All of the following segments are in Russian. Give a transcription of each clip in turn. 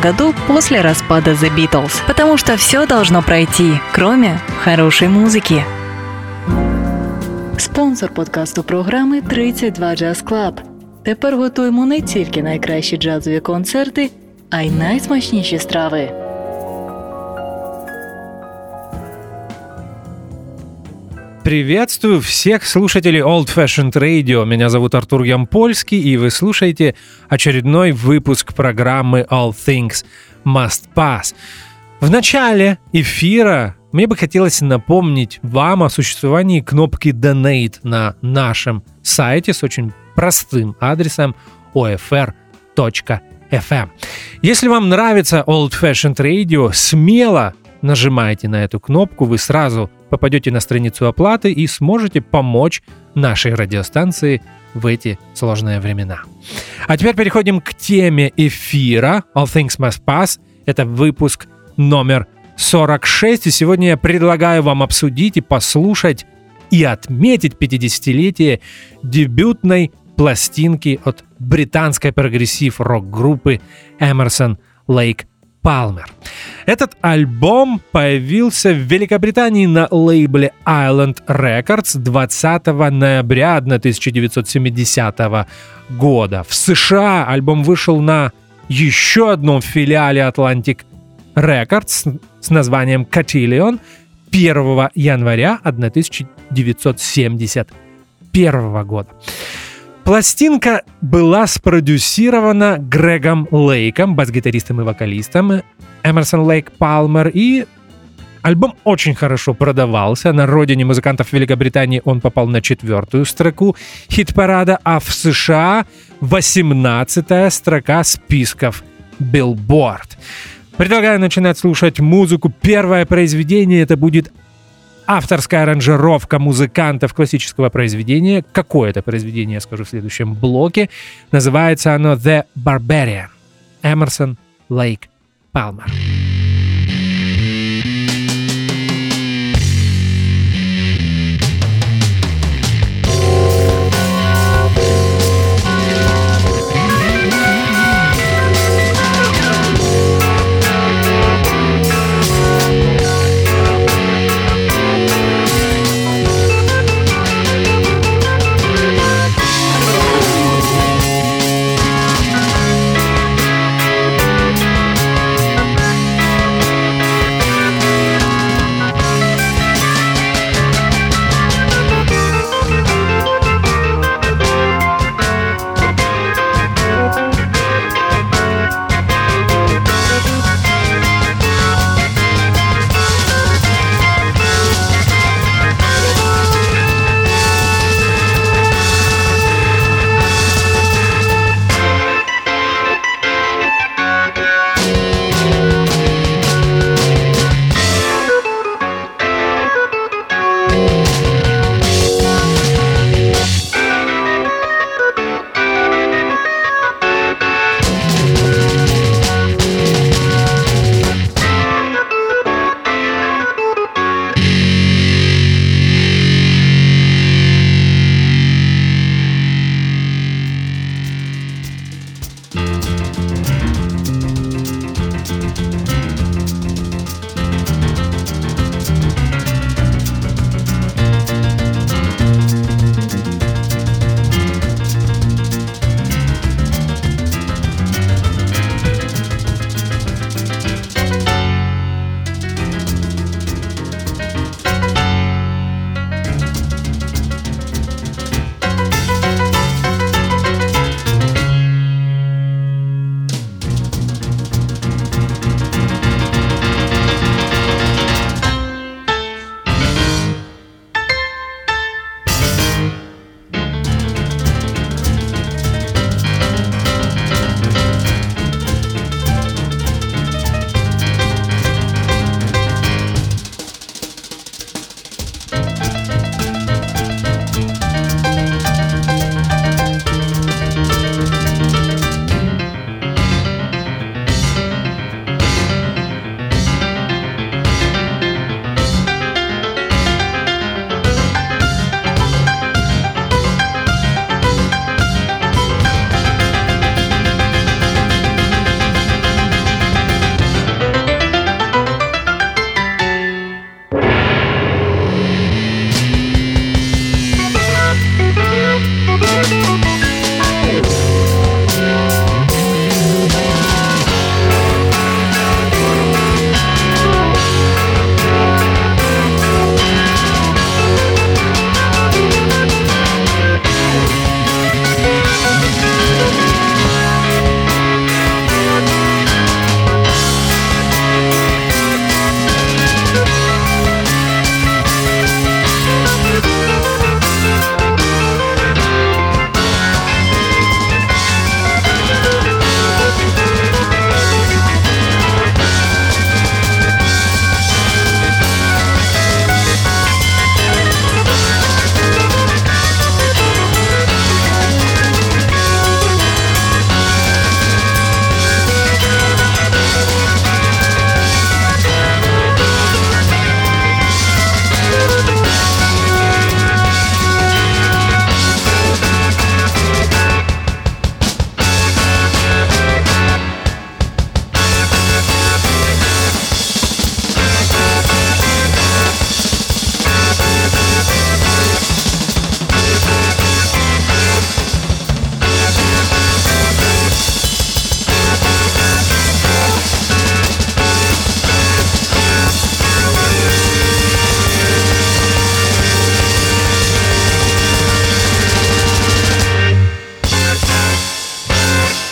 году после распада The Beatles. Потому что все должно пройти, кроме хорошей музыки. Спонсор подкасту програми 32 Jazz Club. Тепер готуємо не тільки найкращі джазові концерти, а й найсмачніші страви. Приветствую всех слушателей Old Fashioned Radio. Меня зовут Артур Ямпольский, и вы слушаете очередной выпуск программы All Things Must Pass. В начале эфира мне бы хотелось напомнить вам о существовании кнопки Donate на нашем сайте с очень простым адресом ofr.fm. Если вам нравится Old Fashioned Radio, смело нажимаете на эту кнопку, вы сразу попадете на страницу оплаты и сможете помочь нашей радиостанции в эти сложные времена. А теперь переходим к теме эфира All Things Must Pass. Это выпуск номер 46, и сегодня я предлагаю вам обсудить и послушать и отметить 50-летие дебютной пластинки от британской прогрессив-рок-группы Emerson Lake Palmer. Этот альбом появился в Великобритании на лейбле Island Records 20 ноября 1970 года. В США альбом вышел на еще одном филиале Atlantic Records с названием Cotillion 1 января 1971 года. Пластинка была спродюсирована Грегом Лейком, бас-гитаристом и вокалистом Эмерсон Лейк Палмер, и альбом очень хорошо продавался. На родине музыкантов Великобритании он попал на четвертую строку хит-парада, а в США 18 строка списков Billboard. Предлагаю начинать слушать музыку. Первое произведение это будет авторская аранжировка музыкантов классического произведения. Какое это произведение, я скажу в следующем блоке. Называется оно «The Barbarian». Эмерсон Лейк Палмер.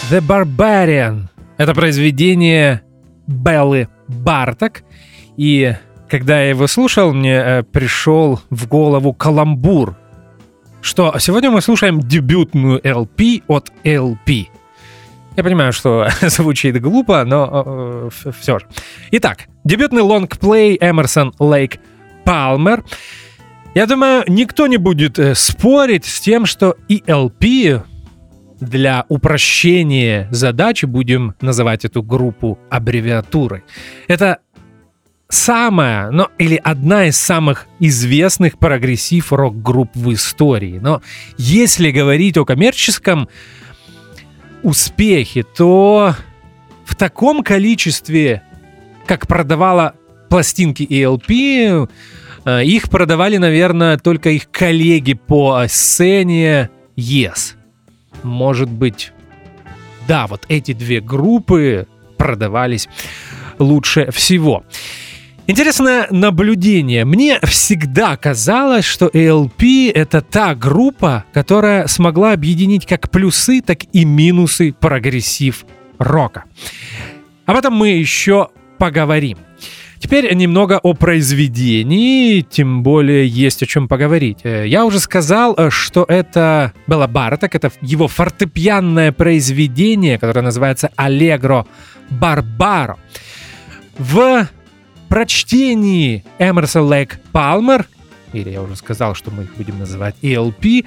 The Barbarian. Это произведение Беллы Барток. И когда я его слушал, мне э, пришел в голову каламбур, что сегодня мы слушаем дебютную LP от LP. Я понимаю, что звучит глупо, но э, все же. Итак, дебютный лонгплей Эмерсон Лейк Палмер. Я думаю, никто не будет э, спорить с тем, что ELP для упрощения задачи будем называть эту группу аббревиатурой. Это самая, но или одна из самых известных прогрессив рок-групп в истории. Но если говорить о коммерческом успехе, то в таком количестве, как продавала пластинки ELP, э, их продавали, наверное, только их коллеги по сцене Yes. Может быть, да, вот эти две группы продавались лучше всего. Интересное наблюдение. Мне всегда казалось, что ELP — это та группа, которая смогла объединить как плюсы, так и минусы прогрессив рока. Об этом мы еще поговорим. Теперь немного о произведении, тем более есть о чем поговорить. Э, я уже сказал, э, что это было Барток, это его фортепианное произведение, которое называется «Аллегро Барбаро». В прочтении Эмерсон Лейк Палмер, или я уже сказал, что мы их будем называть ELP,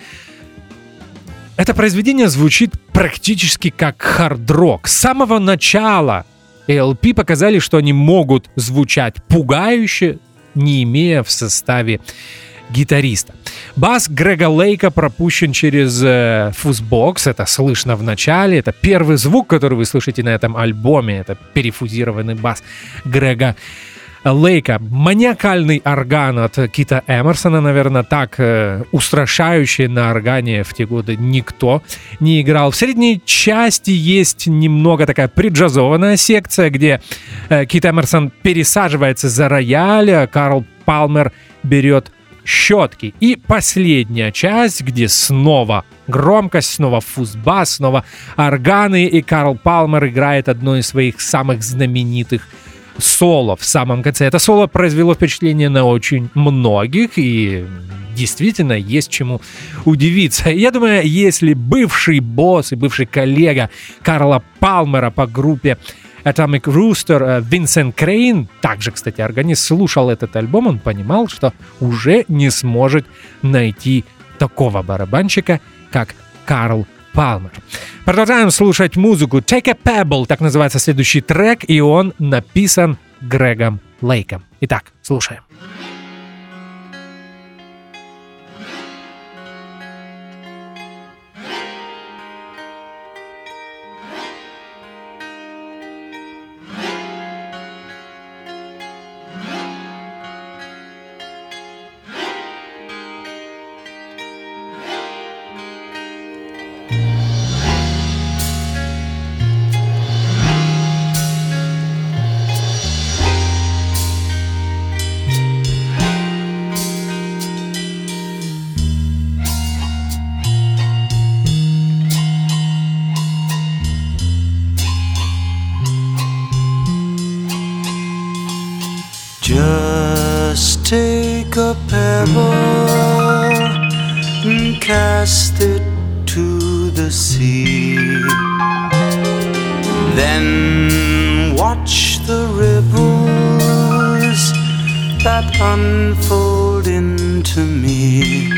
это произведение звучит практически как хард-рок. С самого начала ELP показали, что они могут звучать пугающе, не имея в составе гитариста. Бас Грега Лейка пропущен через э, фузбокс, это слышно в начале, это первый звук, который вы слышите на этом альбоме, это перефузированный бас Грега Лейка. Маниакальный орган от Кита Эмерсона, наверное, так э, устрашающий на органе в те годы никто не играл. В средней части есть немного такая приджазованная секция, где э, Кит Эмерсон пересаживается за рояль, а Карл Палмер берет щетки. И последняя часть, где снова громкость, снова фузбас, снова органы, и Карл Палмер играет одно из своих самых знаменитых соло в самом конце. Это соло произвело впечатление на очень многих, и действительно есть чему удивиться. Я думаю, если бывший босс и бывший коллега Карла Палмера по группе Atomic Rooster э, Винсент Крейн, также, кстати, органист, слушал этот альбом, он понимал, что уже не сможет найти такого барабанщика, как Карл Палмер. Продолжаем слушать музыку. Take a Pebble, так называется следующий трек, и он написан Грегом Лейком. Итак, слушаем. cast unfold into me.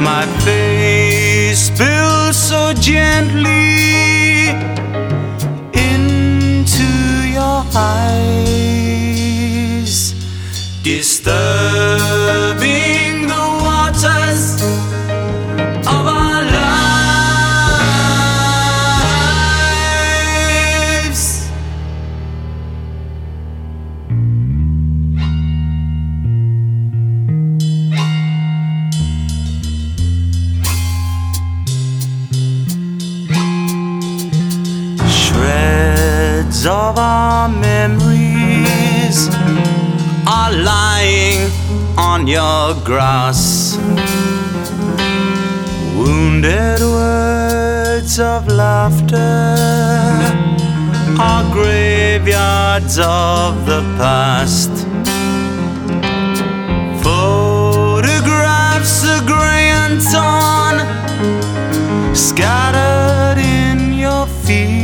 My face spills so gently into your eyes, lying on your grass. Wounded words of laughter are graveyards of the past. Photographs are grey and torn, scattered in your fields.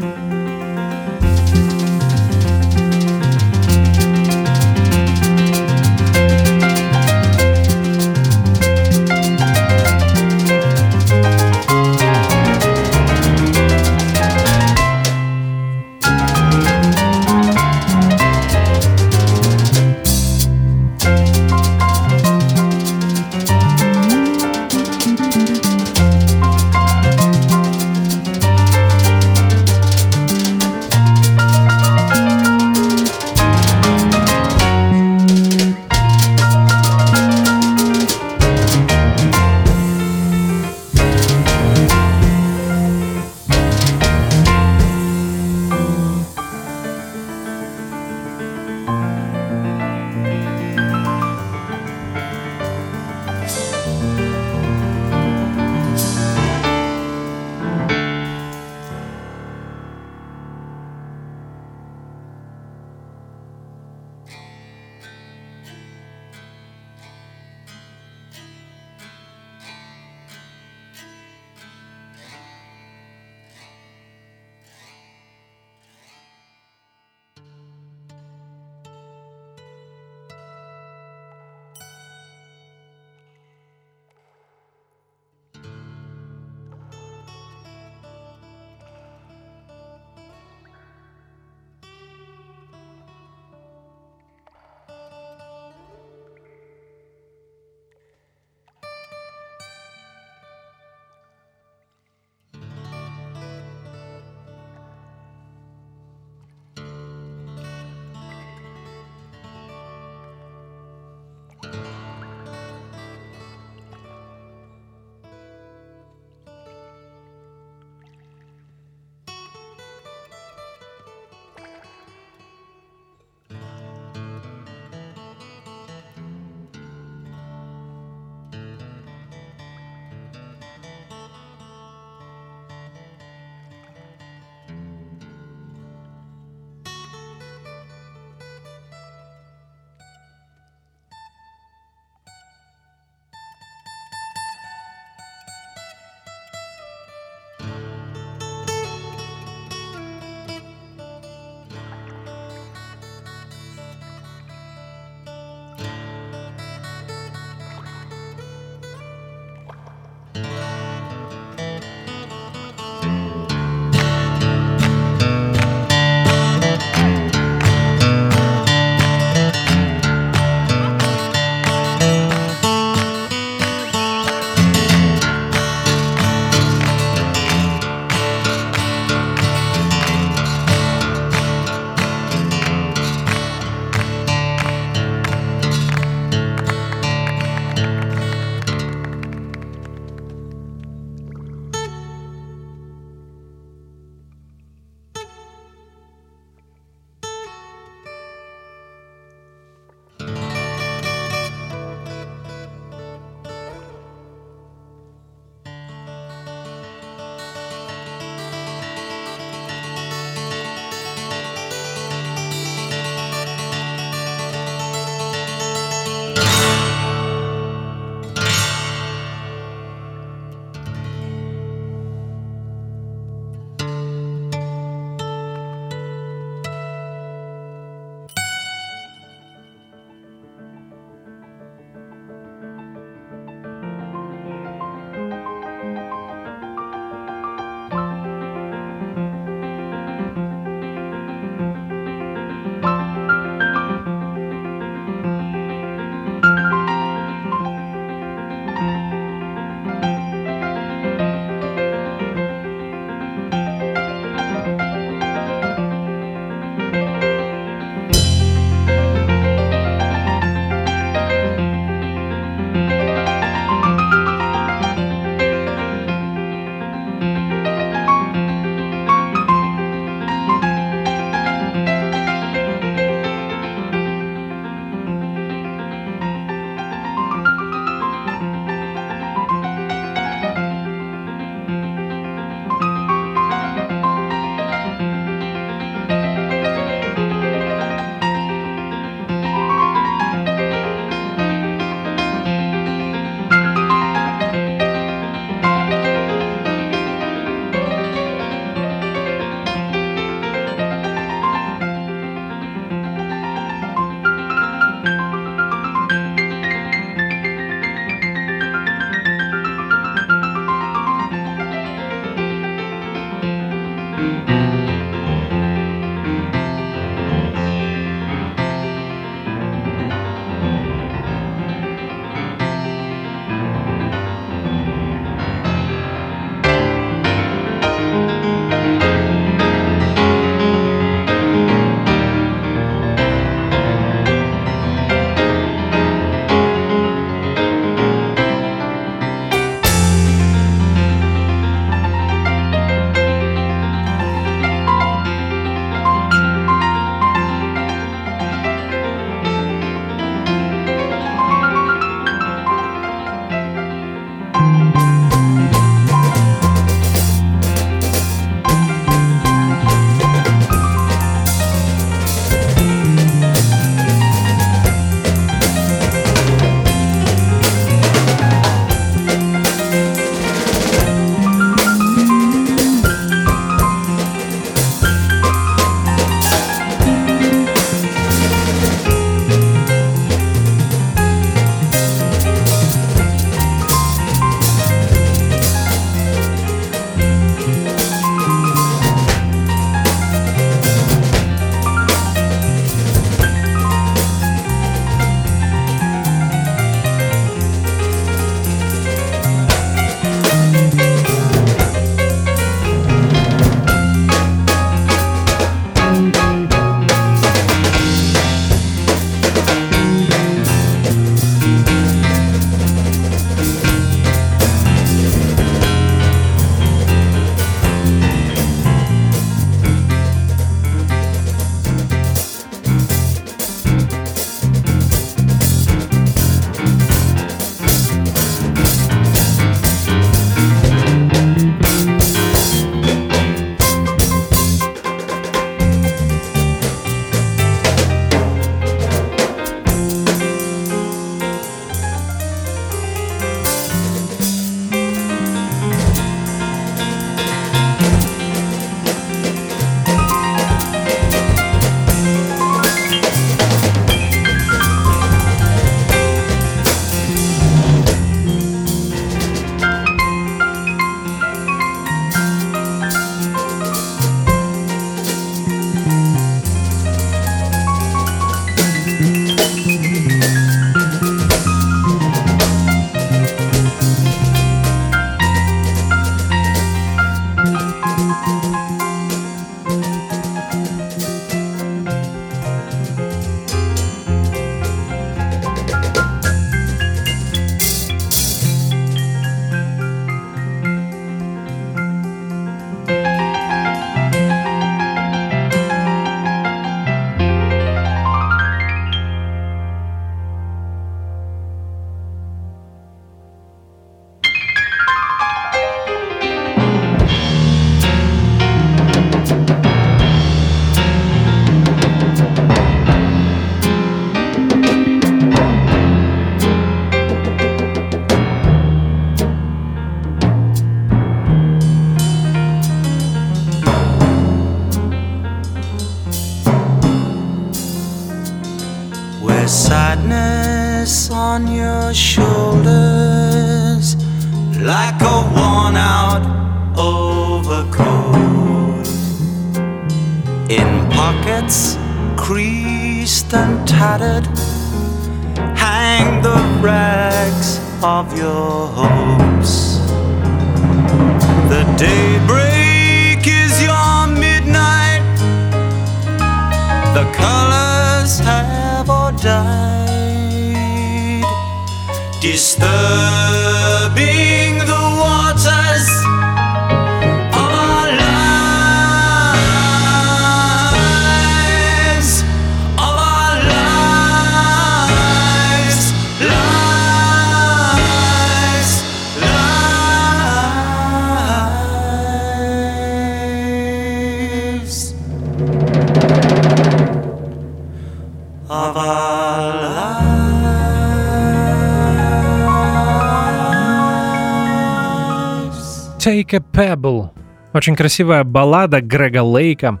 Pebble. Очень красивая баллада Грега Лейка.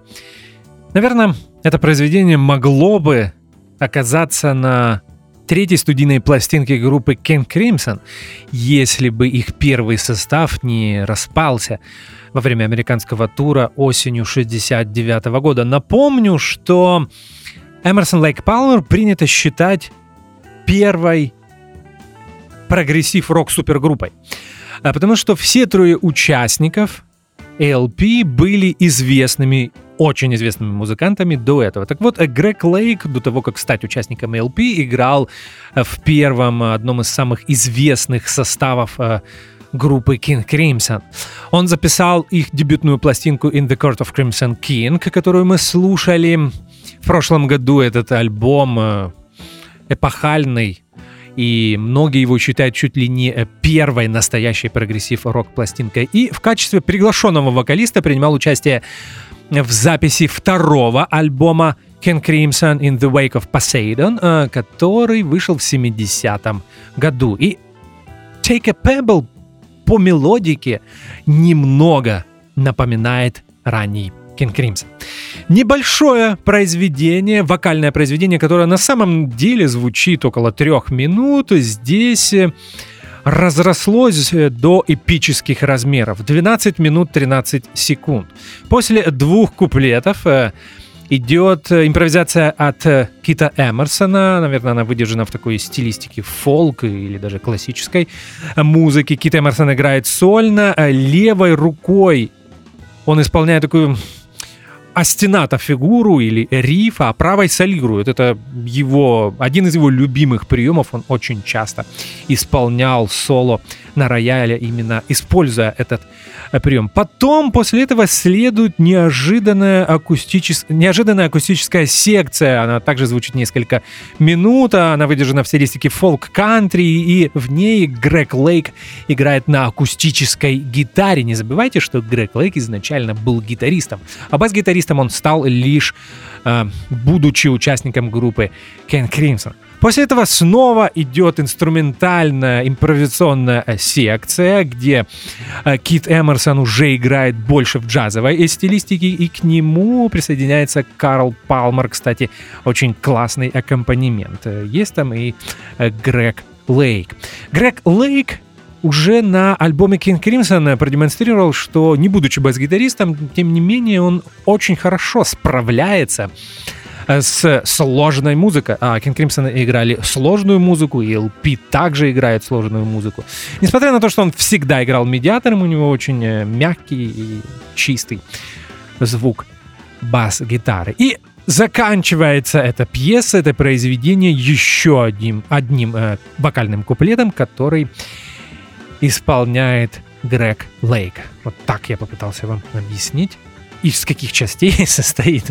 Наверное, это произведение могло бы оказаться на третьей студийной пластинке группы King Crimson, если бы их первый состав не распался во время американского тура осенью 69 года. Напомню, что Эмерсон Лейк Палмер принято считать первой прогрессив-рок супергруппой. А Потому что все трое участниками ELP были известными, очень известными музыкантами до этого. Так вот, Грег Лейк, до того, как стать участником ELP, играл э, в первом, э, одном из самых известных составов э, группы King Crimson. Он записал их дебютную пластинку In the Court of Crimson King, которую мы слушали в прошлом году. Этот альбом эпохальный, и многие его считают чуть ли не э, первой настоящей прогрессив-рок-пластинкой. И в качестве приглашенного вокалиста принимал участие в записи второго альбома Ken Crimson in the Wake of Poseidon, э, который вышел в 70-м году. И Take a Pebble по мелодике немного напоминает ранний King Crimson. Небольшое произведение, вокальное произведение, которое на самом деле звучит около трех минут. Здесь э, разрослось э, до эпических размеров. 12 минут 13 секунд. После двух куплетов э, идет импровизация от Кита Эмерсона. Наверное, она выдержана в такой стилистике фолк или даже классической музыки. Кит Эмерсон играет сольно. Левой рукой он исполняет такую астената фигуру или рифа, а правой солирует. Это его, один из его любимых приемов. Он очень часто исполнял соло на рояле, именно используя этот э, прием. Потом, после этого, следует неожиданная, акустичес... неожиданная акустическая секция. Она также звучит несколько минут. Она выдержана в стилистике фолк-кантри, и в ней Грег Лейк играет на акустической гитаре. Не забывайте, что Грег Лейк изначально был гитаристом, а бас-гитаристом он стал лишь э, будучи участником группы Ken Crimson. После этого снова идет инструментальная импровизационная э, секция, где э, Кит Эмерсон уже играет больше в джазовой стилистике, и к нему присоединяется Карл Палмер, кстати, очень классный аккомпанемент. Есть там и э, Грег Лейк. Грег Лейк уже на альбоме King Crimson продемонстрировал, что не будучи бас-гитаристом, тем не менее он очень хорошо справляется с сложной музыкой. А King Crimson играли сложную музыку, и LP также играет сложную музыку. Несмотря на то, что он всегда играл медиатором, у него очень э, мягкий и чистый звук бас-гитары. И заканчивается эта пьеса, это произведение еще одним, одним э, вокальным куплетом, который исполняет Грег Лейк. Вот так я попытался вам объяснить. Из каких частей состоит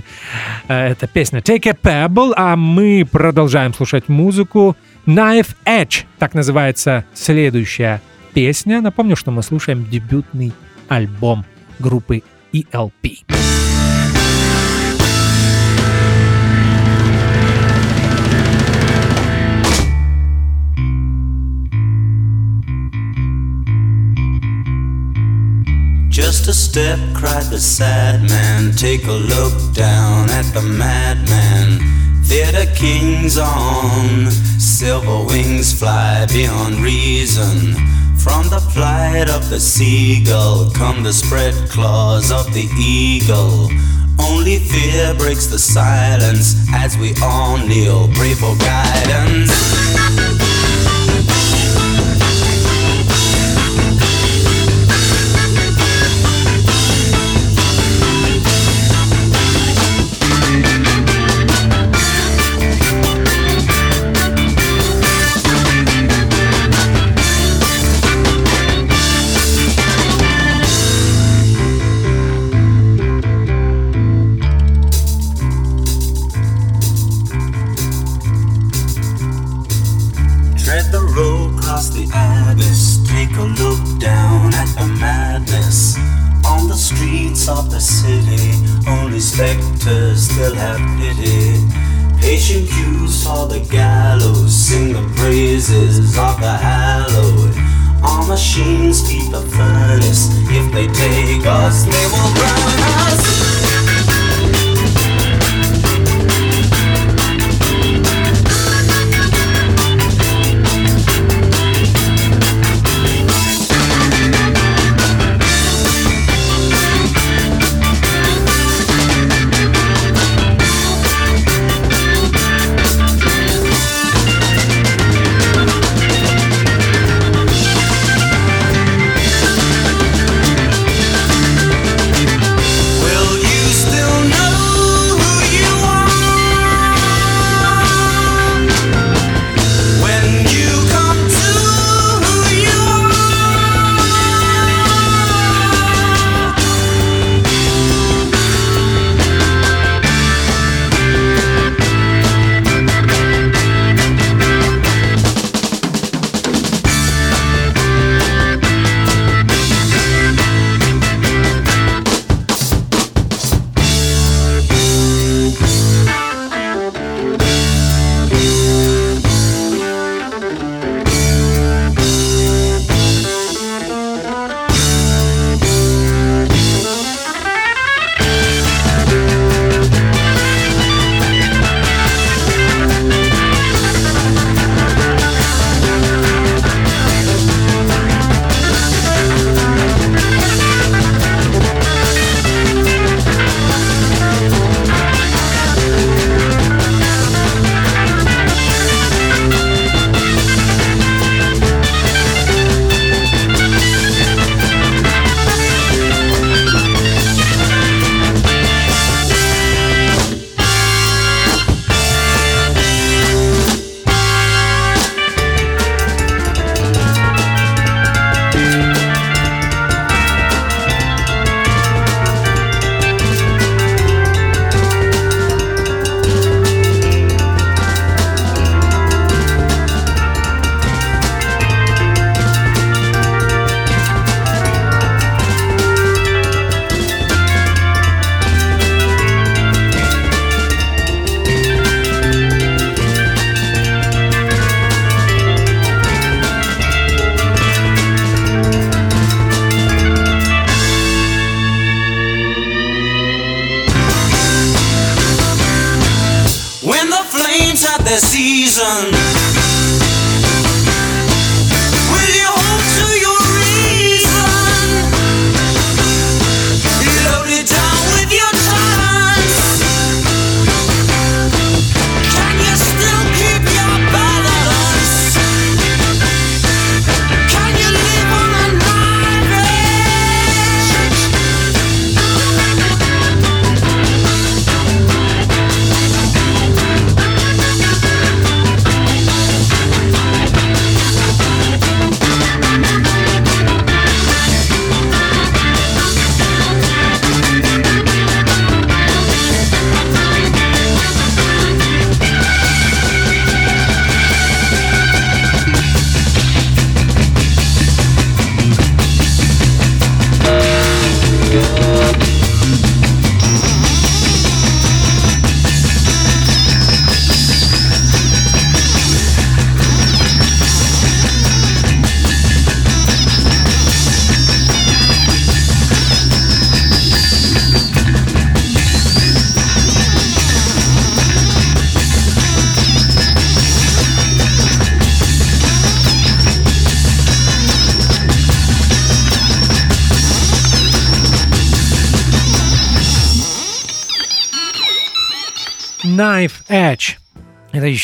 э, эта песня. Take a Pebble, а мы продолжаем слушать музыку. Knife Edge, так называется следующая песня. Напомню, что мы слушаем дебютный альбом группы ELP. Step, cried the sad man. Take a look down at the madman. They're the kings on silver wings fly beyond reason. From the flight of the seagull come the spread claws of the eagle. Only fear breaks the silence as we all kneel, pray for guidance. Specters still have pity. Patient queues for the gallows, sing the praises of the hallowed. Our machines keep the furnace. If they take us, they will burn us.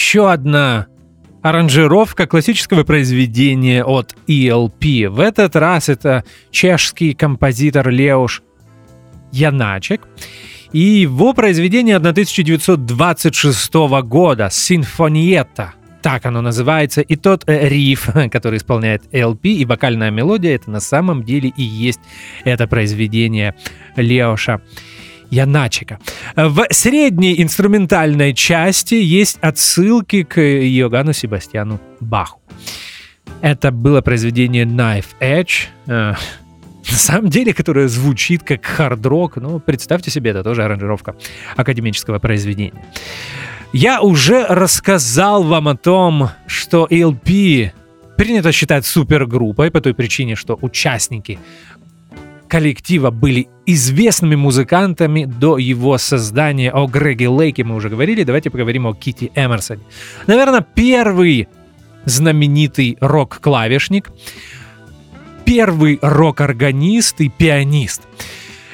Еще одна аранжировка классического произведения от ELP. В этот раз это чешский композитор Леуш Яначек. И его произведение 1926 года «Синфониета». Так оно называется. И тот риф, который исполняет LP, и вокальная мелодия, это на самом деле и есть это произведение Леоша Яначика. В средней инструментальной части есть отсылки к Йоганну Себастьяну Баху. Это было произведение Knife Edge, э, на самом деле, которое звучит как хард-рок. Ну, представьте себе, это тоже аранжировка академического произведения. Я уже рассказал вам о том, что ELP принято считать супергруппой по той причине, что участники коллектива были известными музыкантами до его создания. О Греге Лейке мы уже говорили, давайте поговорим о Кити Эмерсоне. Наверное, первый знаменитый рок-клавишник, первый рок-органист и пианист.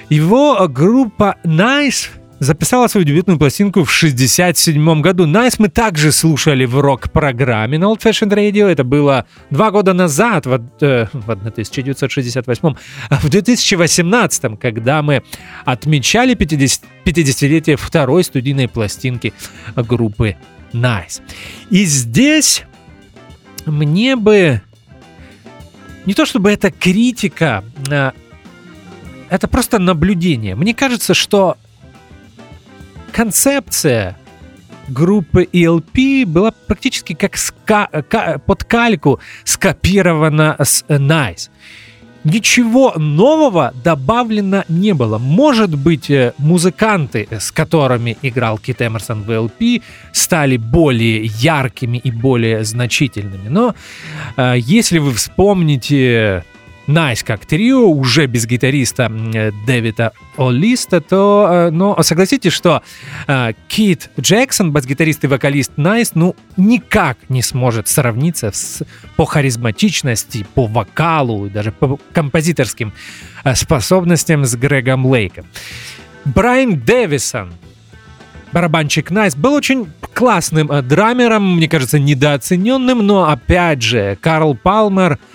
Его группа Nice записала свою дебютную пластинку в 67 году. Nice мы также слушали в рок-программе на Old Fashioned Radio. Это было два года назад, в, э, в 1968. А в 2018, когда мы отмечали 50, 50-летие второй студийной пластинки группы Nice. И здесь мне бы... Не то чтобы это критика, а это просто наблюдение. Мне кажется, что концепция группы ELP была практически как ска- под кальку скопирована с Nice. Ничего нового добавлено не было. Может быть, э, музыканты, с которыми играл Кит Эмерсон в ELP, стали более яркими и более значительными. Но э, если вы вспомните Nice как трио, уже без гитариста э, Дэвида Олиста, то, но согласитесь, что э, Кит Джексон, бас-гитарист и вокалист Nice, ну, никак не сможет сравниться с, по харизматичности, по вокалу и даже по композиторским способностям с Грегом Лейком. Брайан Дэвисон, барабанщик Nice, был очень классным драмером, мне кажется, недооцененным, но опять же, Карл Палмер —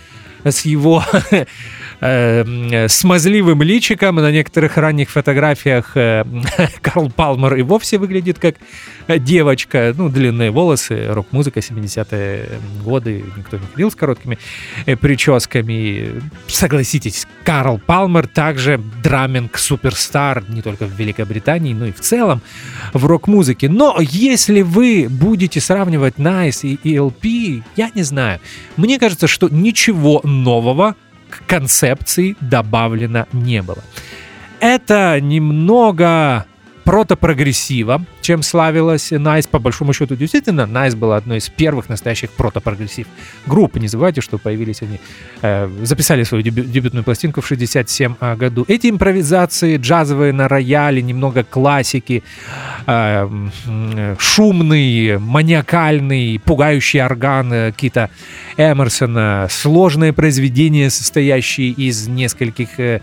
с его э, смазливым личиком. На некоторых ранних фотографиях э, Карл Палмер и вовсе выглядит как девочка. Ну, длинные волосы, рок-музыка 70-е годы. Никто не ходил с короткими э, прическами. Согласитесь, Карл Палмер также драминг суперстар не только в Великобритании, но и в целом в рок-музыке. Но если вы будете сравнивать Nice и ELP, я не знаю. Мне кажется, что ничего нового к концепции добавлено не было. Это немного протопрогрессива, чем славилась Nice. По большому счету, действительно, Nice была одной из первых настоящих протопрогрессив групп. Не забывайте, что появились они, э, записали свою дебю, дебютную пластинку в 67 а, году. Эти импровизации джазовые на рояле, немного классики, э, шумный, маниакальный, пугающий орган э, Кита Эмерсона, сложное произведение, состоящее из нескольких Э,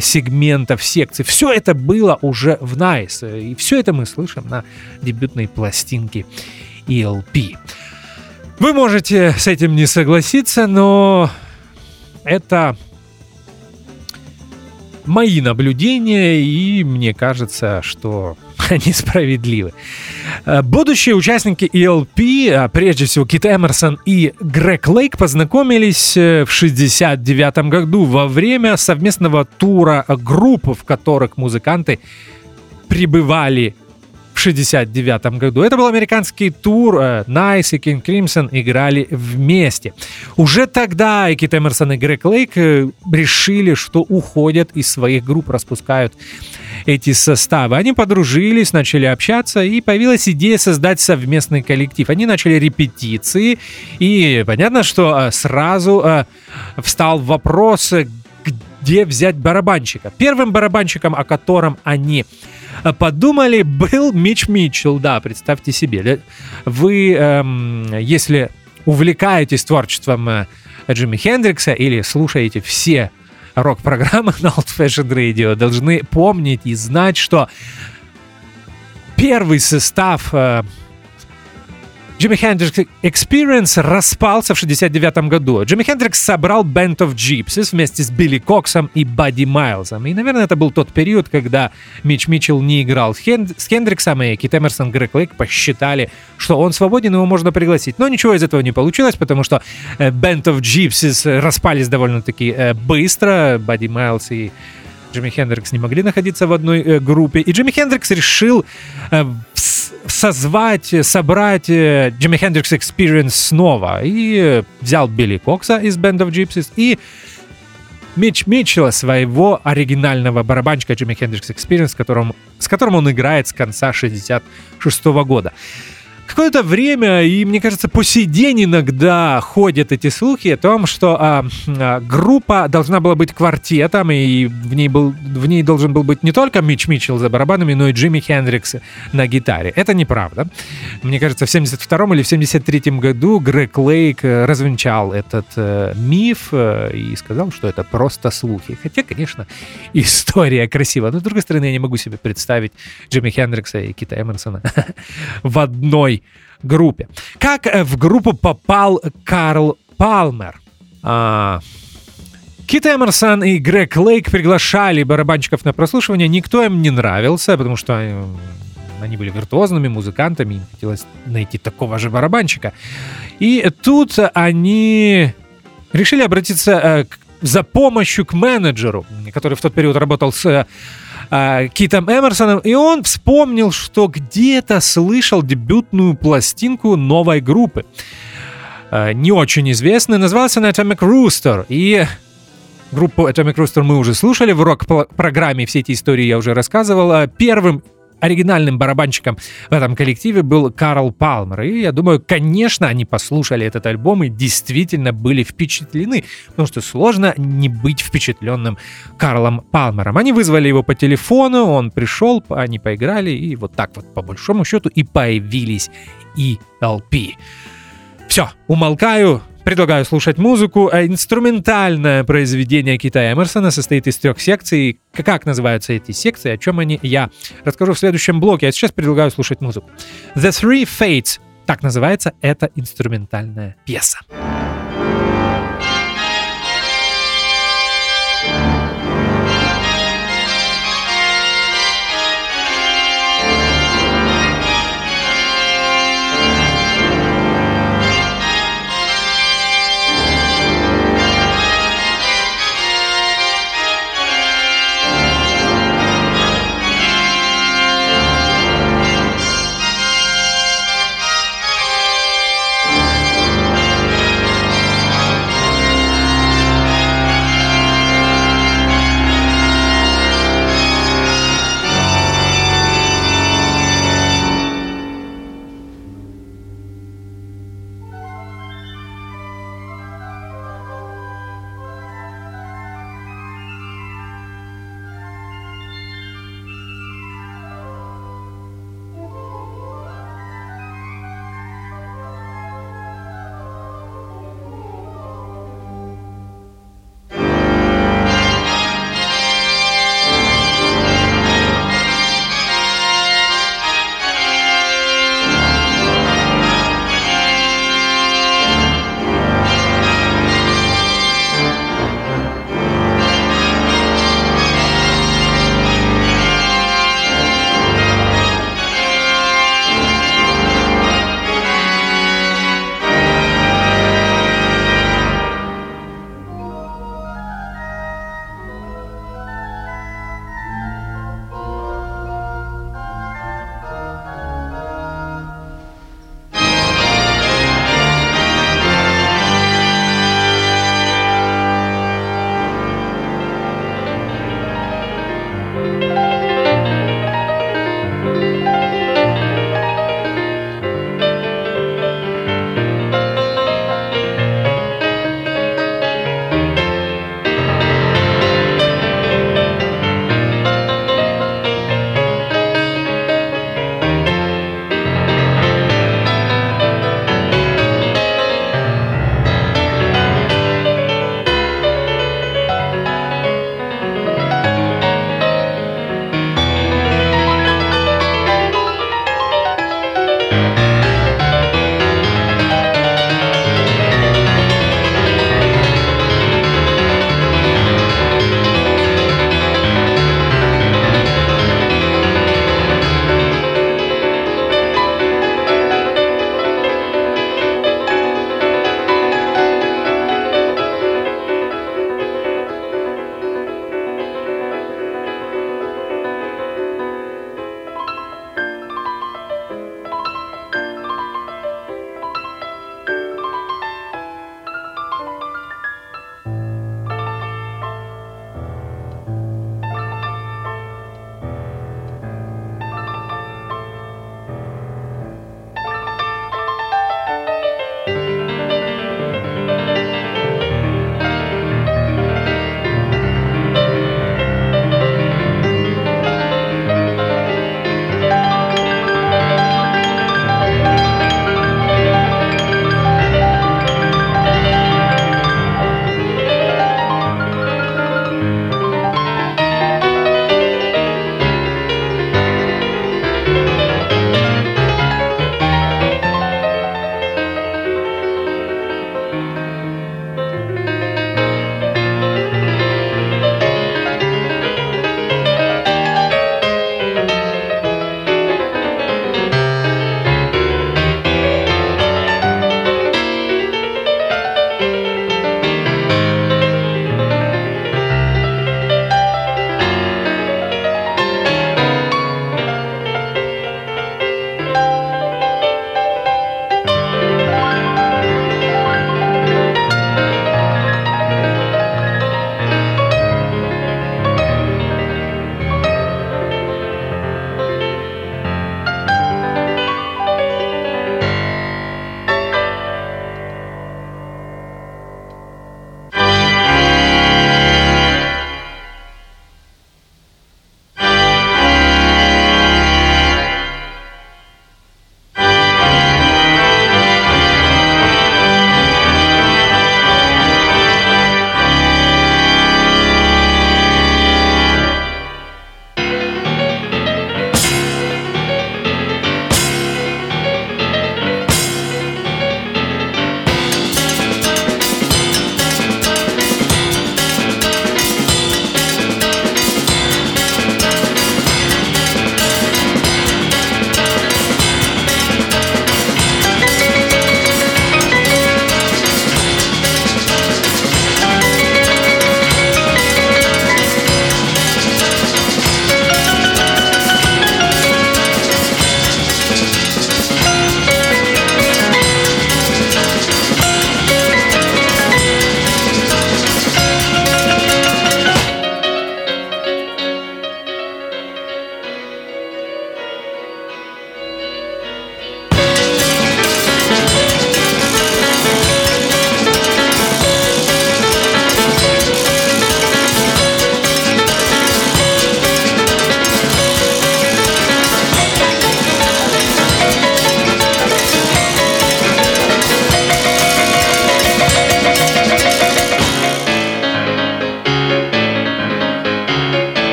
сегментов, секций. Все это было уже в Nice. И все это мы слышим на дебютной пластинке ELP. Вы можете с этим не согласиться, но это мои наблюдения, и мне кажется, что они справедливы. Э, будущие участники ELP, а прежде всего Кит Эмерсон и Грег Лейк, познакомились э, в 69 году во время совместного тура групп, в которых музыканты прибывали в 69 году. Это был американский тур. Э, Nice и King Crimson играли вместе. Уже тогда и Кит Эмерсон и Грег Лейк решили, что уходят из своих групп, распускают эти составы. Они подружились, начали общаться, и появилась идея создать совместный коллектив. Они начали репетиции, и понятно, что э, сразу э, встал вопрос, э, где взять барабанщика. Первым барабанщиком, о котором они подумали, был Мич Митчелл. Да, представьте себе. Вы, эм, если увлекаетесь творчеством Джимми Хендрикса или слушаете все рок-программы на Old Fashioned Radio должны помнить и знать, что первый состав э, Джимми Хендрикс Experience распался в 69 году. Джимми Хендрикс собрал Band of Gypsies вместе с Билли Коксом и Бадди Майлзом. И, наверное, это был тот период, когда Митч Митчелл не играл с Хендриксом, и Кит Эмерсон, Грег Лейк посчитали, что он свободен, его можно пригласить. Но ничего из этого не получилось, потому что э, Band of Gypsies распались довольно-таки э, быстро. Бадди Майлз и Джимми Хендрикс не могли находиться в одной э, группе. И Джимми Хендрикс решил э, созвать, собрать э, Джимми Хендрикс Experience снова. И взял Билли Кокса из Band of Gypsies и Митч Митчелла, своего оригинального барабанщика Джимми Хендрикс Experience, которым, с которым он играет с конца 66 года какое-то время, и мне кажется, по сей день иногда ходят эти слухи о том, что а, а, группа должна была быть квартетом, и в ней, был, в ней должен был быть не только Митч Митчелл за барабанами, но и Джимми Хендрикс на гитаре. Это неправда. Мне кажется, в 72 или в 73 году Грег Лейк э, развенчал этот э, миф э, и сказал, что это просто слухи. Хотя, конечно, история красивая. Но, с другой стороны, я не могу себе представить Джимми Хендрикса и Кита Эмерсона в одной группе. Как э, в группу попал Карл Палмер? А, Кит Эмерсон и Грег Лейк приглашали барабанщиков на прослушивание. Никто им не нравился, потому что э, они были виртуозными музыкантами, им хотелось найти такого же барабанщика. И тут они решили обратиться э, за помощью к менеджеру, который в тот период работал с э, Китом Эмерсоном, и он вспомнил, что где-то слышал дебютную пластинку новой группы. Э, не очень известной, назывался она Atomic Rooster, и Группу Atomic Rooster мы уже слушали в рок-программе, все эти истории я уже рассказывал. Первым оригинальным барабанщиком в этом коллективе был Карл Палмер. И я думаю, конечно, они послушали этот альбом и действительно были впечатлены, потому что сложно не быть впечатленным Карлом Палмером. Они вызвали его по телефону, он пришел, они поиграли, и вот так вот по большому счету и появились ELP. Все, умолкаю, Предлагаю слушать музыку. А инструментальное произведение Кита Эмерсона состоит из трех секций. Как называются эти секции, о чем они, я расскажу в следующем блоке. А сейчас предлагаю слушать музыку. The Three Fates. Так называется эта инструментальная пьеса.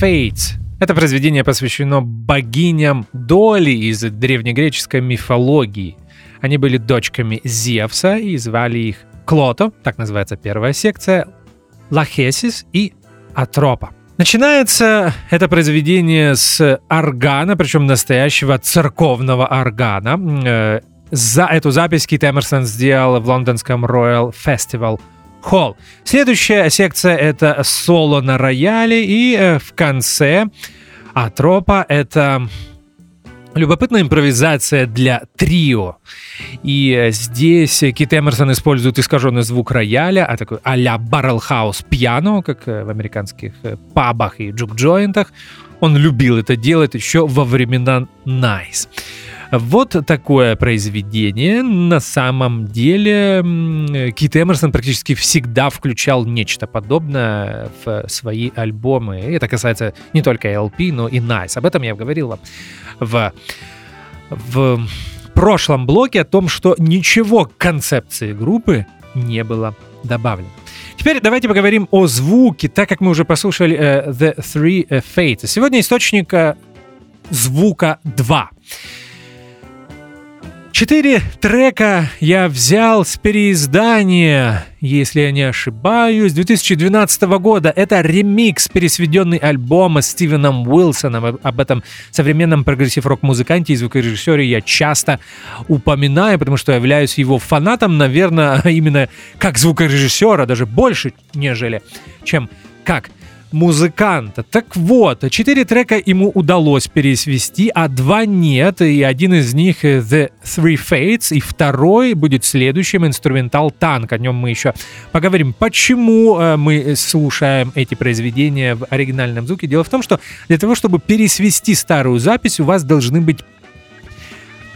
Fates. Это произведение посвящено богиням Доли из древнегреческой мифологии. Они были дочками Зевса и звали их Клото, так называется первая секция, Лахесис и Атропа. Начинается это произведение с органа, причем настоящего церковного органа. Э, за эту запись Кит Эмерсон сделал в лондонском Royal Festival Hall. Следующая секция — это соло на рояле, и э, в конце Атропа — это Любопытная импровизация для трио. И э, здесь Кит Эмерсон использует искаженный звук рояля, а такой а-ля баррелхаус пиано, как э, в американских э, пабах и джук-джойнтах. Он любил это делать еще во времена Nice. Вот такое произведение. На самом деле Кит Эмерсон практически всегда включал нечто подобное в свои альбомы. Это касается не только LP, но и Nice. Об этом я говорил в, в прошлом блоке о том, что ничего к концепции группы не было добавлено. Теперь давайте поговорим о звуке, так как мы уже послушали uh, The Three Fates. Сегодня источника звука 2. Четыре трека я взял с переиздания, если я не ошибаюсь, 2012 года. Это ремикс, пересведенный альбома Стивеном Уилсоном. Об этом современном прогрессив-рок-музыканте и звукорежиссере я часто упоминаю, потому что являюсь его фанатом, наверное, именно как звукорежиссера, даже больше, нежели чем как музыканта. Так вот, четыре трека ему удалось пересвести, а два нет, и один из них The Three Fates, и второй будет следующим инструментал Tank. О нем мы еще поговорим. Почему э, мы слушаем эти произведения в оригинальном звуке? Дело в том, что для того, чтобы пересвести старую запись, у вас должны быть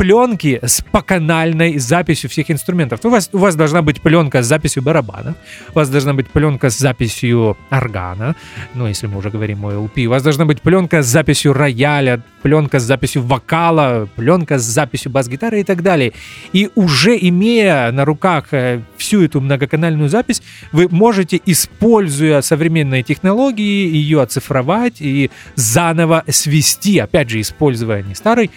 пленки с поканальной записью всех инструментов. У вас, у вас должна быть пленка с записью барабана, у вас должна быть пленка с записью органа, ну, если мы уже говорим о LP, у вас должна быть пленка с записью рояля, пленка с записью вокала, пленка с записью бас-гитары и так далее. И уже имея на руках э, всю эту многоканальную запись, вы можете, используя современные технологии, ее оцифровать и заново свести, опять же, используя не старый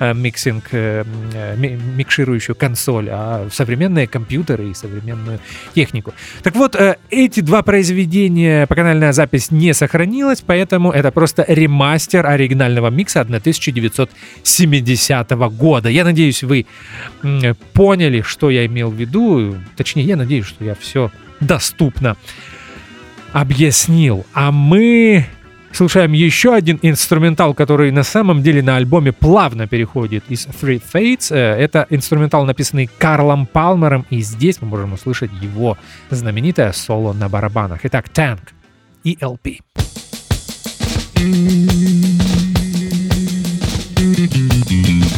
миксинг э, Э, микширующую консоль, а современные компьютеры и современную технику. Так вот, э, эти два произведения, поканальная запись не сохранилась, поэтому это просто ремастер оригинального микса 1970 года. Я надеюсь, вы поняли, что я имел в виду. Точнее, я надеюсь, что я все доступно объяснил. А мы слушаем еще один инструментал, который на самом деле на альбоме плавно переходит из Three Fates. Э, это инструментал, написанный Карлом Палмером, и здесь мы можем услышать его знаменитое соло на барабанах. Итак, Tank ELP. Mm-hmm.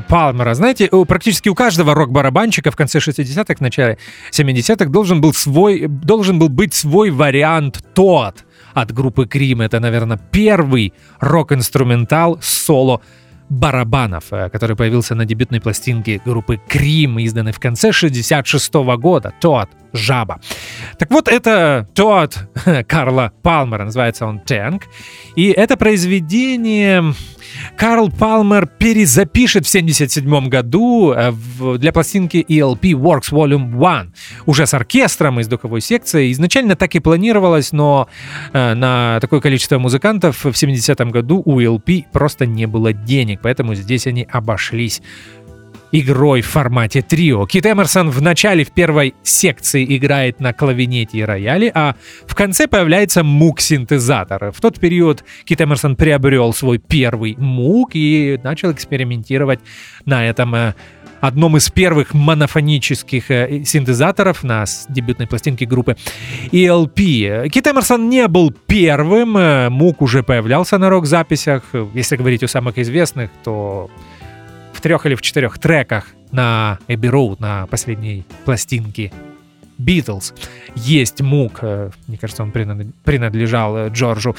Палмера. Знаете, практически у каждого рок-барабанщика в конце 60-х, в начале 70-х должен был, свой, должен был быть свой вариант тот от группы Крим. Это, наверное, первый рок-инструментал соло барабанов, э, который появился на дебютной пластинке группы Крим, изданной в конце 66 года. Тот жаба. Так вот, это тот Карла Палмера, называется он «Тэнк». И это произведение Карл Палмер перезапишет в 1977 году э, для пластинки ELP Works Volume 1 уже с оркестром из духовой секции. Изначально так и планировалось, но э, на такое количество музыкантов в 70-м году у ELP просто не было денег, поэтому здесь они обошлись игрой в формате трио. Кит Эмерсон в начале в первой секции играет на клавинете и рояле, а в конце появляется мук-синтезатор. В тот период Кит Эмерсон приобрел свой первый мук и начал экспериментировать на этом э, одном из первых монофонических э, синтезаторов на дебютной пластинке группы ELP. Кит Эмерсон не был первым, э, Мук уже появлялся на рок-записях. Если говорить о самых известных, то в трех или в четырех треках на Abbey Road, на последней пластинке Beatles. Есть мук, э, мне кажется, он принадлежал э, Джорджу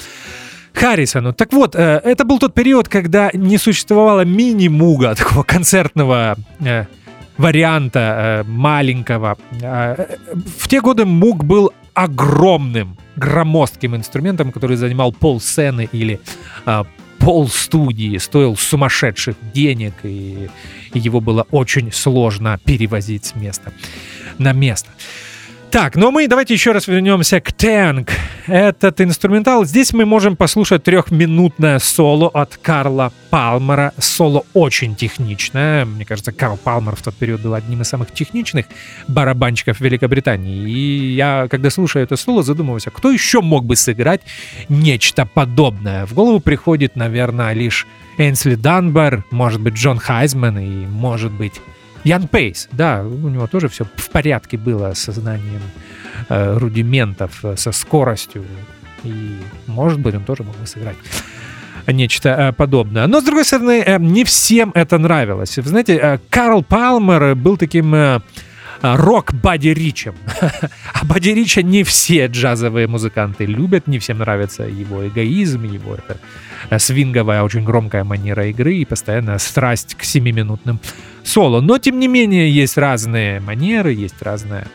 Харрисону. Так вот, э, это был тот период, когда не существовало мини-муга, такого концертного варианта маленького. В те годы мук был огромным, громоздким инструментом, который занимал пол сцены или пол студии стоил сумасшедших денег, и его было очень сложно перевозить с места на место. Так, но мы давайте еще раз вернемся к Tank. Этот инструментал. Здесь мы можем послушать трехминутное соло от Карла Палмера. Соло очень техничное. Мне кажется, Карл Палмер в тот период был одним из самых техничных барабанщиков Великобритании. И я, когда слушаю это соло, задумываюсь, а кто еще мог бы сыграть нечто подобное? В голову приходит, наверное, лишь Энсли Данбар, может быть, Джон Хайзман и, может быть, Ян Пейс, да, у него тоже все в порядке было с сознанием э, рудиментов, э, со скоростью. И, может быть, он тоже мог бы сыграть нечто э, подобное. Но, с другой стороны, э, не всем это нравилось. Вы знаете, Карл Палмер был таким... Э, рок Бадди Ричем. а Бадди Рича не все джазовые музыканты любят, не всем нравится его эгоизм, его это э, свинговая, очень громкая манера игры и постоянная страсть к семиминутным соло. Но, тем не менее, есть разные манеры, есть разные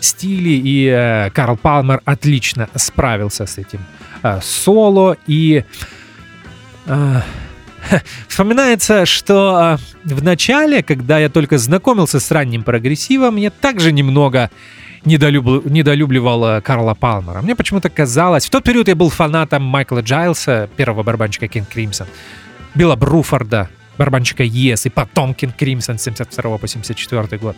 стили, и э, Карл Палмер отлично справился с этим э, соло, и э, вспоминается, что э, в начале, когда я только знакомился с ранним прогрессивом, я также немного недолюбл... недолюбливал э, Карла Палмера. Мне почему-то казалось... В тот период я был фанатом Майкла Джайлса, первого барабанщика Кинг Кримсон, Билла Бруфорда, барабанщика Yes, и потом Кинг Кримсон с 72 по 74 год.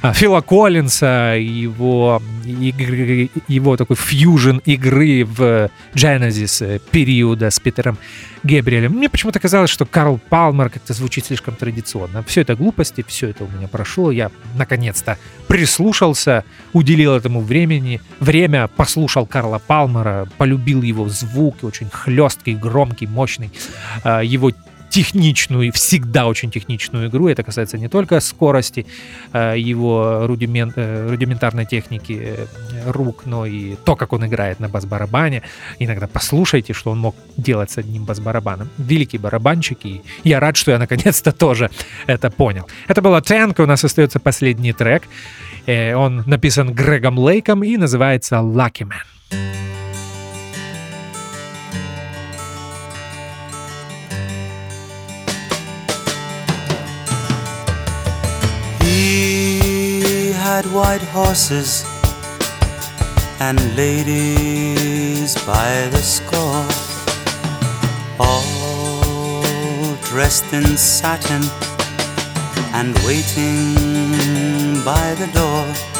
А, Фила Коллинса, его, игры, его такой фьюжн игры в Genesis периода с Питером Гебриэлем. Мне почему-то казалось, что Карл Палмер как-то звучит слишком традиционно. Все это глупости, все это у меня прошло. Я наконец-то прислушался, уделил этому времени, время, послушал Карла Палмера, полюбил его звук, очень хлесткий, громкий, мощный, а, его техничную, всегда очень техничную игру. Это касается не только скорости э, его рудимент, э, рудиментарной техники э, рук, но и то, как он играет на бас-барабане. Иногда послушайте, что он мог делать с одним бас-барабаном. Великий барабанщик, и я рад, что я наконец-то тоже это понял. Это была Тэнк, у нас остается последний трек. Он написан Грегом Лейком и называется «Lucky Man». Had white horses and ladies by the score, all dressed in satin and waiting by the door.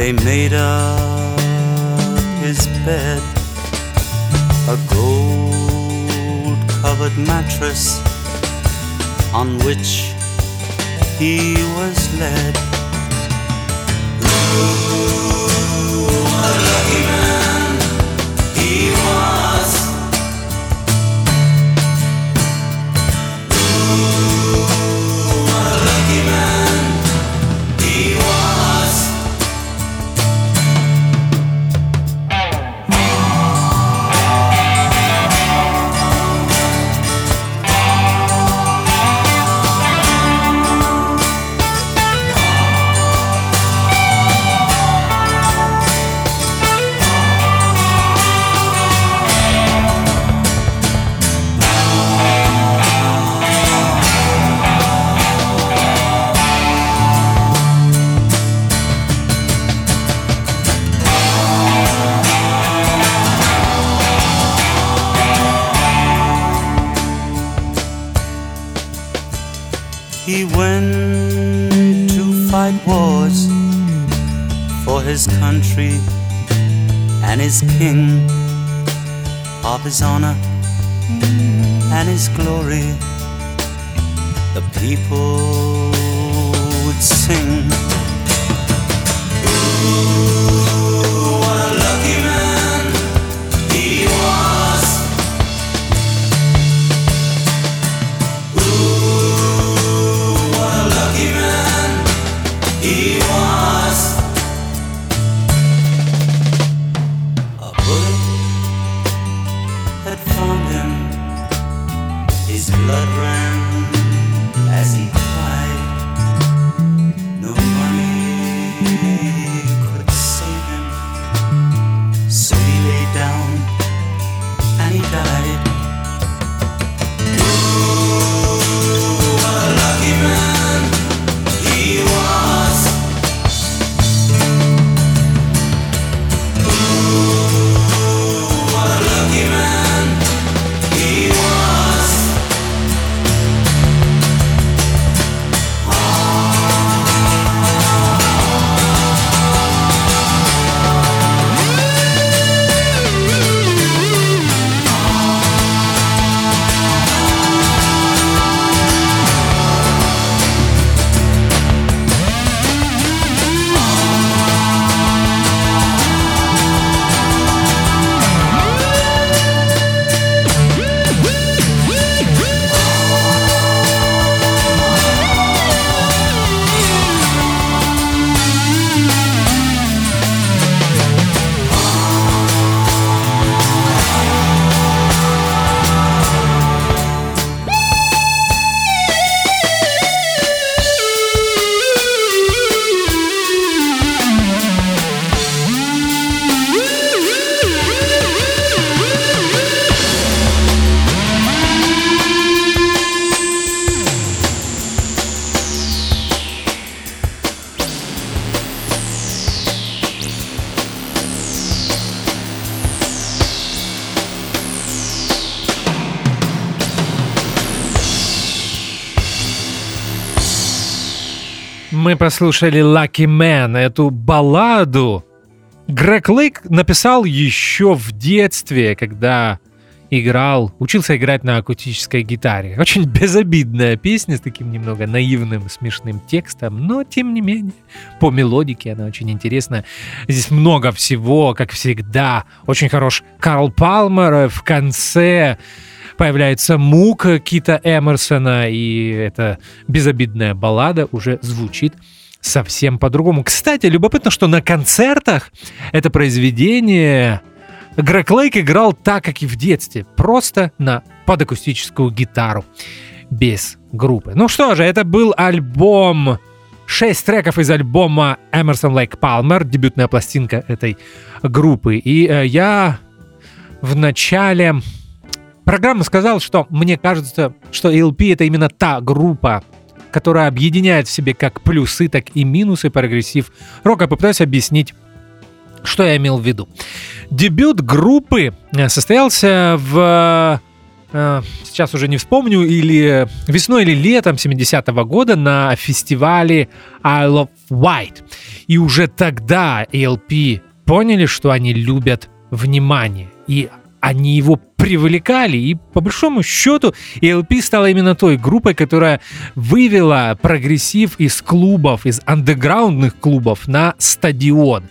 They made up his bed, a gold covered mattress on which he was led. His country and his king, of his honor and his glory. The people would sing. Мы послушали Lucky Man, эту балладу. Грег Лейк написал еще в детстве, когда играл, учился играть на акустической гитаре. Очень безобидная песня с таким немного наивным, смешным текстом, но тем не менее, по мелодике она очень интересная. Здесь много всего, как всегда. Очень хорош Карл Палмер в конце появляется мук Кита Эмерсона, и эта безобидная баллада уже звучит совсем по-другому. Кстати, любопытно, что на концертах это произведение Грег Лейк играл так, как и в детстве, просто на подакустическую гитару, без группы. Ну что же, это был альбом Шесть треков из альбома Эмерсон Лейк Палмер, дебютная пластинка этой группы. И э, я в начале программы сказал, что мне кажется, что ELP это именно та группа, которая объединяет в себе как плюсы, так и минусы прогрессив рока. Попытаюсь объяснить, что я имел в виду. Дебют группы э, состоялся в э, сейчас уже не вспомню, или весной или летом 70-го года на фестивале Isle of Wight. И уже тогда ELP поняли, что они любят внимание. И они его привлекали, и по большому счету ELP стала именно той группой, которая вывела прогрессив из клубов, из андеграундных клубов на стадион.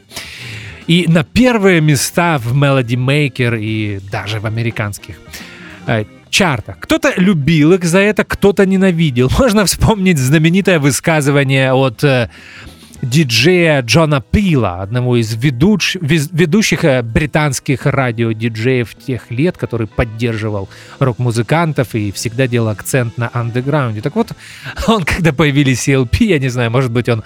И на первые места в Melody Maker и даже в американских э, чартах. Кто-то любил их за это, кто-то ненавидел. Можно вспомнить знаменитое высказывание от э, диджея Джона Пила, одного из ведуч, ведущих э, британских радиодиджеев тех лет, который поддерживал рок-музыкантов и всегда делал акцент на андеграунде. Так вот, он, когда появились CLP, я не знаю, может быть, он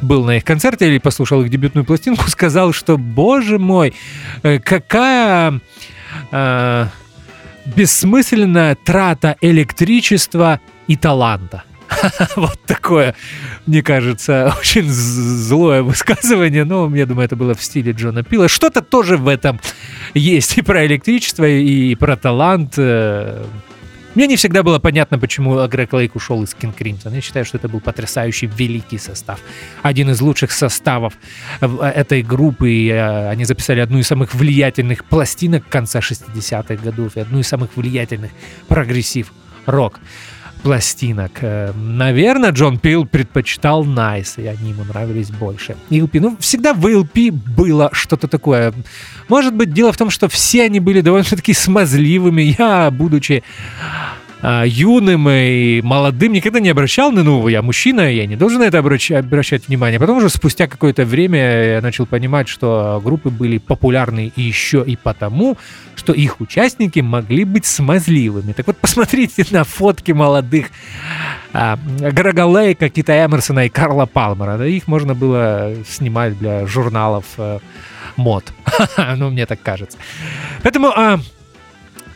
был на их концерте или послушал их дебютную пластинку, сказал, что, боже мой, э, какая... Э, бессмысленная трата электричества и таланта. Вот такое, мне кажется, очень злое высказывание, но я думаю, это было в стиле Джона Пила. Что-то тоже в этом есть и про электричество, и про талант. Э. Мне не всегда было понятно, почему Грег Лейк ушел из King Crimson. Я считаю, что это был потрясающий великий состав. Один из лучших составов э, этой группы. И э, они записали одну из самых влиятельных пластинок конца 60-х годов и одну из самых влиятельных прогрессив рок пластинок. Э, наверное, Джон Пил предпочитал Nice, и они ему нравились больше. ELP, ну, всегда в ELP было что-то такое. Может быть, дело в том, что все они были довольно-таки смазливыми. Я, будучи юным и молодым никогда не обращал на ну, я мужчина, я не должен на это обращать, внимание. Потом уже спустя какое-то время я начал понимать, что группы были популярны еще и потому, что их участники могли быть смазливыми. Так вот, посмотрите на фотки молодых а, Грега Лейка, Кита Эмерсона и Карла Палмера. Да, их можно было снимать для журналов а, мод. ну, мне так кажется. Поэтому... А,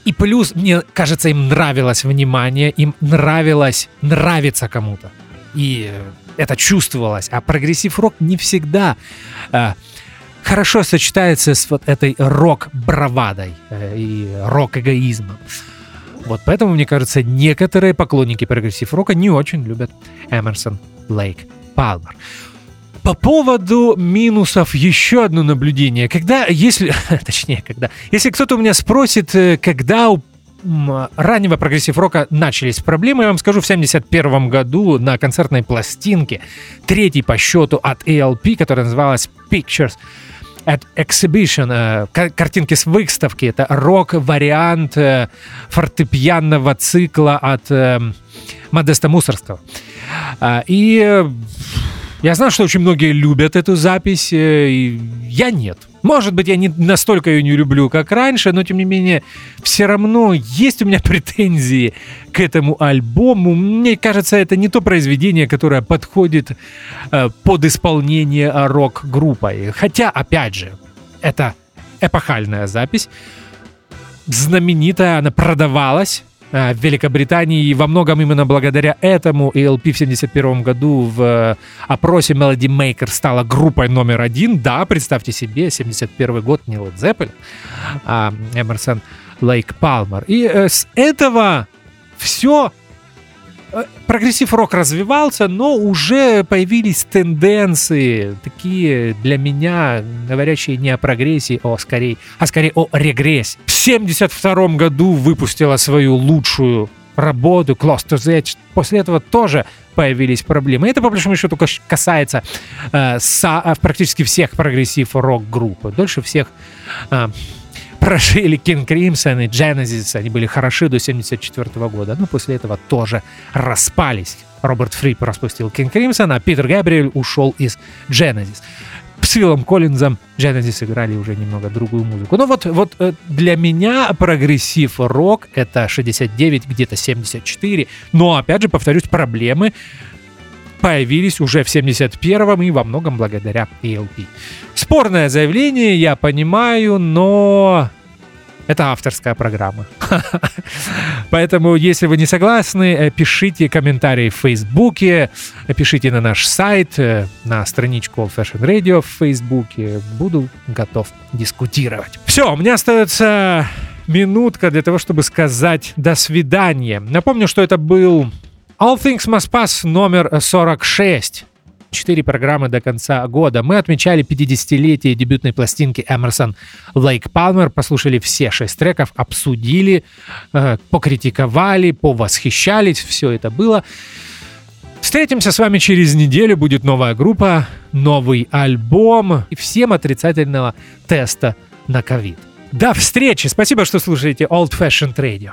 и плюс, мне кажется, им нравилось внимание, им нравилось нравиться кому-то. И это чувствовалось. А прогрессив-рок не всегда э, хорошо сочетается с вот этой рок-бравадой э, и рок-эгоизмом. Вот поэтому, мне кажется, некоторые поклонники прогрессив-рока не очень любят Эмерсон Лейк Палмер. По поводу минусов еще одно наблюдение. Когда, если, точнее, когда, если кто-то у меня спросит, э, когда у раннего прогрессив-рока начались проблемы, я вам скажу, в 71 году на концертной пластинке, третий по счету от ALP, которая называлась Pictures at Exhibition, э, картинки с выставки, это рок-вариант э, фортепианного цикла от Модеста Мусорского. А, и я знаю, что очень многие любят эту запись, э, и я нет. Может быть, я не настолько ее не люблю, как раньше, но тем не менее, все равно есть у меня претензии к этому альбому. Мне кажется, это не то произведение, которое подходит э, под исполнение рок-группой. Хотя, опять же, это эпохальная запись, знаменитая, она продавалась в Великобритании. И во многом именно благодаря этому ELP в 71 году в э, опросе Melody Maker стала группой номер один. Да, представьте себе, 71 год не Led Zeppelin, а Эмерсон Лейк Палмер. И э, с этого все Э, прогрессив рок развивался, но уже появились тенденции, такие для меня, говорящие не о прогрессии, а скорее, а скорее о регрессе. В 1972 году выпустила свою лучшую работу Close to the Edge. После этого тоже появились проблемы. Это, по большому счету, касается э, со, э, практически всех прогрессив рок-групп. Дольше всех э, прожили King Crimson и Genesis, они были хороши до 74 года, но после этого тоже распались. Роберт Фрип распустил King Crimson, а Питер Габриэль ушел из Genesis. С Филом Коллинзом Genesis играли уже немного другую музыку. Но вот, вот э, для меня прогрессив рок — это 69, где-то 74. Но, опять же, повторюсь, проблемы появились уже в 71-м и во многом благодаря ELP. Спорное заявление, я понимаю, но это авторская программа. Поэтому, если вы не согласны, э, пишите комментарии в Фейсбуке, пишите на наш сайт, э, на страничку Old Fashion Radio в Фейсбуке. Буду готов дискутировать. Все, у меня остается минутка для того, чтобы сказать «до свидания». Напомню, что это был All Things Must Pass номер 46. Четыре программы до конца года. Мы отмечали 50-летие дебютной пластинки Эмерсон Лейк Палмер, послушали все шесть треков, обсудили, э, покритиковали, повосхищались, все это было. Встретимся с вами через неделю, будет новая группа, новый альбом и всем отрицательного теста на ковид. До встречи! Спасибо, что слушаете Old Fashioned Radio.